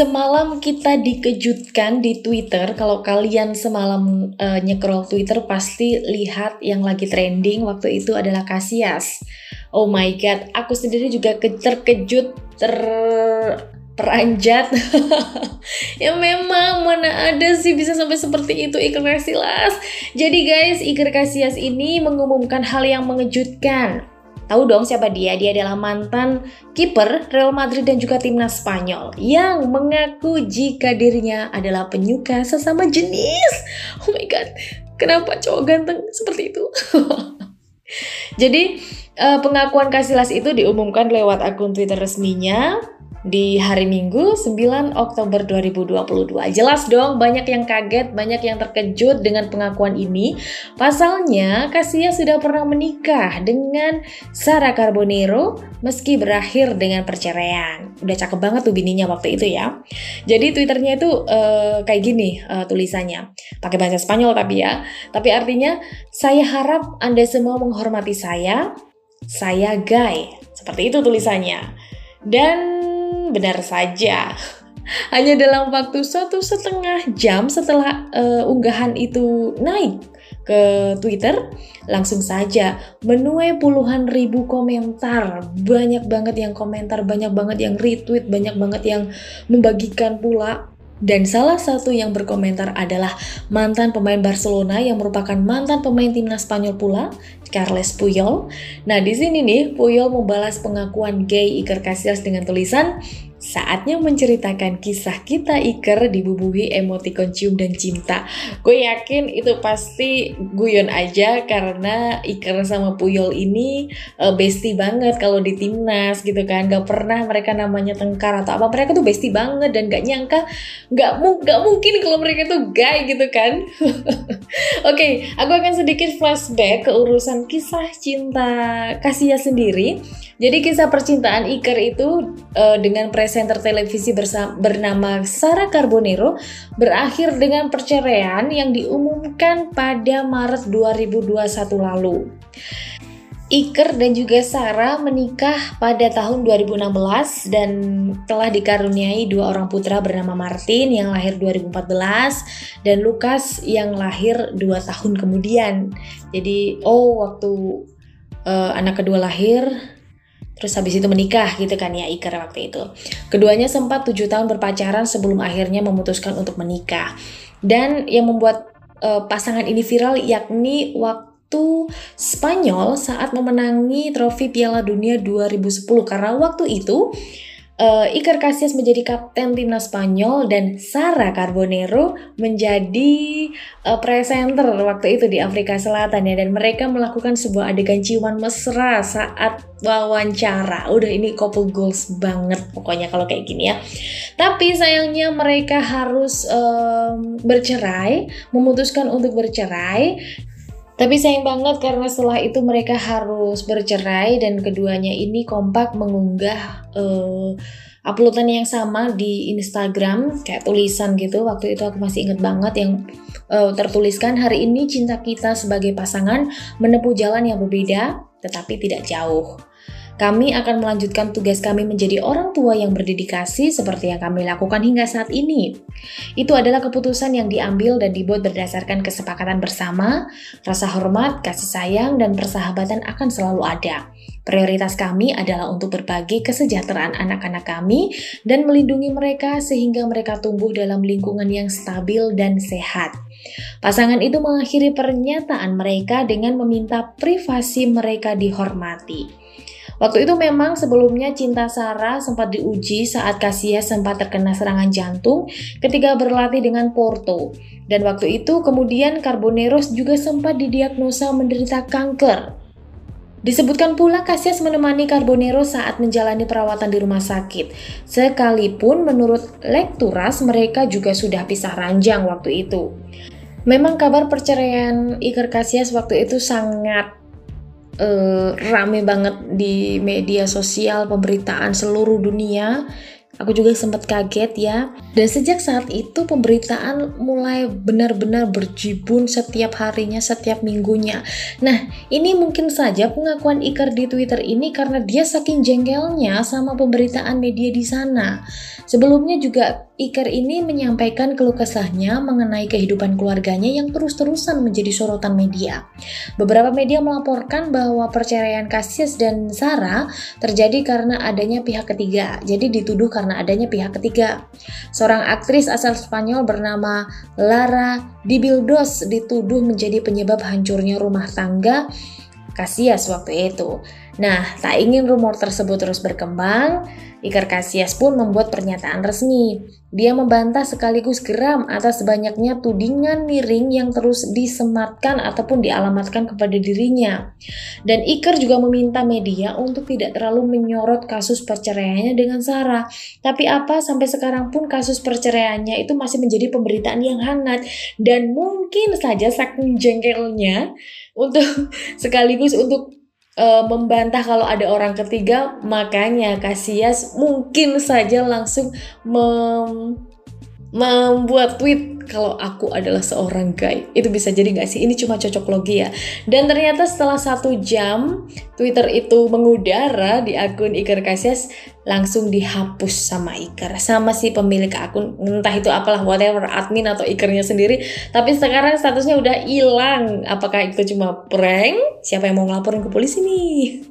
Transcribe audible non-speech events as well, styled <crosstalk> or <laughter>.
Semalam kita dikejutkan di Twitter. Kalau kalian semalam uh, nyekrol Twitter pasti lihat yang lagi trending waktu itu adalah Kasias. Oh my god, aku sendiri juga terkejut, ter peranjat. <laughs> ya memang mana ada sih bisa sampai seperti itu Iker Casillas. Jadi guys, Iker Casillas ini mengumumkan hal yang mengejutkan. Tahu dong siapa dia? Dia adalah mantan kiper Real Madrid dan juga timnas Spanyol yang mengaku jika dirinya adalah penyuka sesama jenis. Oh my god, kenapa cowok ganteng seperti itu? <laughs> Jadi uh, pengakuan Casillas itu diumumkan lewat akun Twitter resminya di hari Minggu 9 Oktober 2022. Jelas dong banyak yang kaget, banyak yang terkejut dengan pengakuan ini. Pasalnya Kasia sudah pernah menikah dengan Sarah Carbonero meski berakhir dengan perceraian. Udah cakep banget tuh bininya waktu itu ya. Jadi Twitternya itu uh, kayak gini uh, tulisannya. Pakai bahasa Spanyol tapi ya. Tapi artinya saya harap Anda semua menghormati saya. Saya gay. Seperti itu tulisannya. Dan benar saja. Hanya dalam waktu satu setengah jam setelah uh, unggahan itu naik ke Twitter, langsung saja menuai puluhan ribu komentar. Banyak banget yang komentar, banyak banget yang retweet, banyak banget yang membagikan pula dan salah satu yang berkomentar adalah mantan pemain Barcelona yang merupakan mantan pemain timnas Spanyol pula, Carles Puyol. Nah, di sini nih Puyol membalas pengakuan gay Iker Casillas dengan tulisan Saatnya menceritakan kisah kita Iker dibubuhi emotikon cium dan cinta. Gue yakin itu pasti guyon aja karena Iker sama Puyol ini uh, bestie banget kalau di timnas gitu kan. Gak pernah mereka namanya tengkar atau apa. Mereka tuh bestie banget dan gak nyangka gak, mu gak mungkin kalau mereka tuh gay gitu kan. <laughs> Oke, okay, aku akan sedikit flashback ke urusan kisah cinta Kasia sendiri. Jadi kisah percintaan Iker itu uh, dengan pres presenter televisi bersama, bernama Sarah Carbonero berakhir dengan perceraian yang diumumkan pada Maret 2021 lalu. Iker dan juga Sarah menikah pada tahun 2016 dan telah dikaruniai dua orang putra bernama Martin yang lahir 2014 dan Lukas yang lahir dua tahun kemudian. Jadi, oh waktu uh, anak kedua lahir Terus habis itu menikah gitu kan ya Iker waktu itu. Keduanya sempat tujuh tahun berpacaran sebelum akhirnya memutuskan untuk menikah. Dan yang membuat uh, pasangan ini viral yakni waktu Spanyol saat memenangi trofi Piala Dunia 2010 karena waktu itu uh, Iker Casillas menjadi kapten timnas Spanyol dan Sara Carbonero menjadi uh, presenter waktu itu di Afrika Selatan ya dan mereka melakukan sebuah adegan ciuman mesra saat wawancara. Udah ini couple goals banget pokoknya kalau kayak gini ya. Tapi sayangnya mereka harus um, bercerai, memutuskan untuk bercerai tapi sayang banget karena setelah itu mereka harus bercerai dan keduanya ini kompak mengunggah uh, uploadan yang sama di Instagram kayak tulisan gitu. Waktu itu aku masih inget banget yang uh, tertuliskan hari ini cinta kita sebagai pasangan menempuh jalan yang berbeda tetapi tidak jauh. Kami akan melanjutkan tugas kami menjadi orang tua yang berdedikasi seperti yang kami lakukan hingga saat ini. Itu adalah keputusan yang diambil dan dibuat berdasarkan kesepakatan bersama, rasa hormat, kasih sayang, dan persahabatan akan selalu ada. Prioritas kami adalah untuk berbagi kesejahteraan anak-anak kami dan melindungi mereka sehingga mereka tumbuh dalam lingkungan yang stabil dan sehat. Pasangan itu mengakhiri pernyataan mereka dengan meminta privasi mereka dihormati. Waktu itu memang sebelumnya cinta Sarah sempat diuji saat Casillas sempat terkena serangan jantung ketika berlatih dengan Porto. Dan waktu itu kemudian Carboneros juga sempat didiagnosa menderita kanker. Disebutkan pula Casillas menemani Carbonero saat menjalani perawatan di rumah sakit. Sekalipun menurut Lekturas mereka juga sudah pisah ranjang waktu itu. Memang kabar perceraian Iker Casillas waktu itu sangat uh, rame banget di media sosial pemberitaan seluruh dunia Aku juga sempat kaget ya. Dan sejak saat itu pemberitaan mulai benar-benar berjibun setiap harinya, setiap minggunya. Nah, ini mungkin saja pengakuan Iker di Twitter ini karena dia saking jengkelnya sama pemberitaan media di sana. Sebelumnya juga Iker ini menyampaikan keluh kesahnya mengenai kehidupan keluarganya yang terus-terusan menjadi sorotan media. Beberapa media melaporkan bahwa perceraian Cassius dan Sarah terjadi karena adanya pihak ketiga. Jadi dituduh karena adanya pihak ketiga. Seorang aktris asal Spanyol bernama Lara Dibildos dituduh menjadi penyebab hancurnya rumah tangga Cassius waktu itu. Nah, tak ingin rumor tersebut terus berkembang, Iker Casillas pun membuat pernyataan resmi. Dia membantah sekaligus geram atas banyaknya tudingan miring yang terus disematkan ataupun dialamatkan kepada dirinya. Dan Iker juga meminta media untuk tidak terlalu menyorot kasus perceraiannya dengan Sarah. Tapi apa sampai sekarang pun kasus perceraiannya itu masih menjadi pemberitaan yang hangat dan mungkin saja saking jengkelnya untuk <laughs> sekaligus untuk uh, membantah kalau ada orang ketiga, makanya Kasias mungkin saja langsung mem membuat tweet kalau aku adalah seorang guy. Itu bisa jadi nggak sih? Ini cuma cocok logi ya. Dan ternyata setelah satu jam Twitter itu mengudara di akun Iker Casillas langsung dihapus sama Iker sama si pemilik akun. Entah itu apalah whatever admin atau Ikernya sendiri. Tapi sekarang statusnya udah hilang. Apakah itu cuma prank? Siapa yang mau ngelaporin ke polisi nih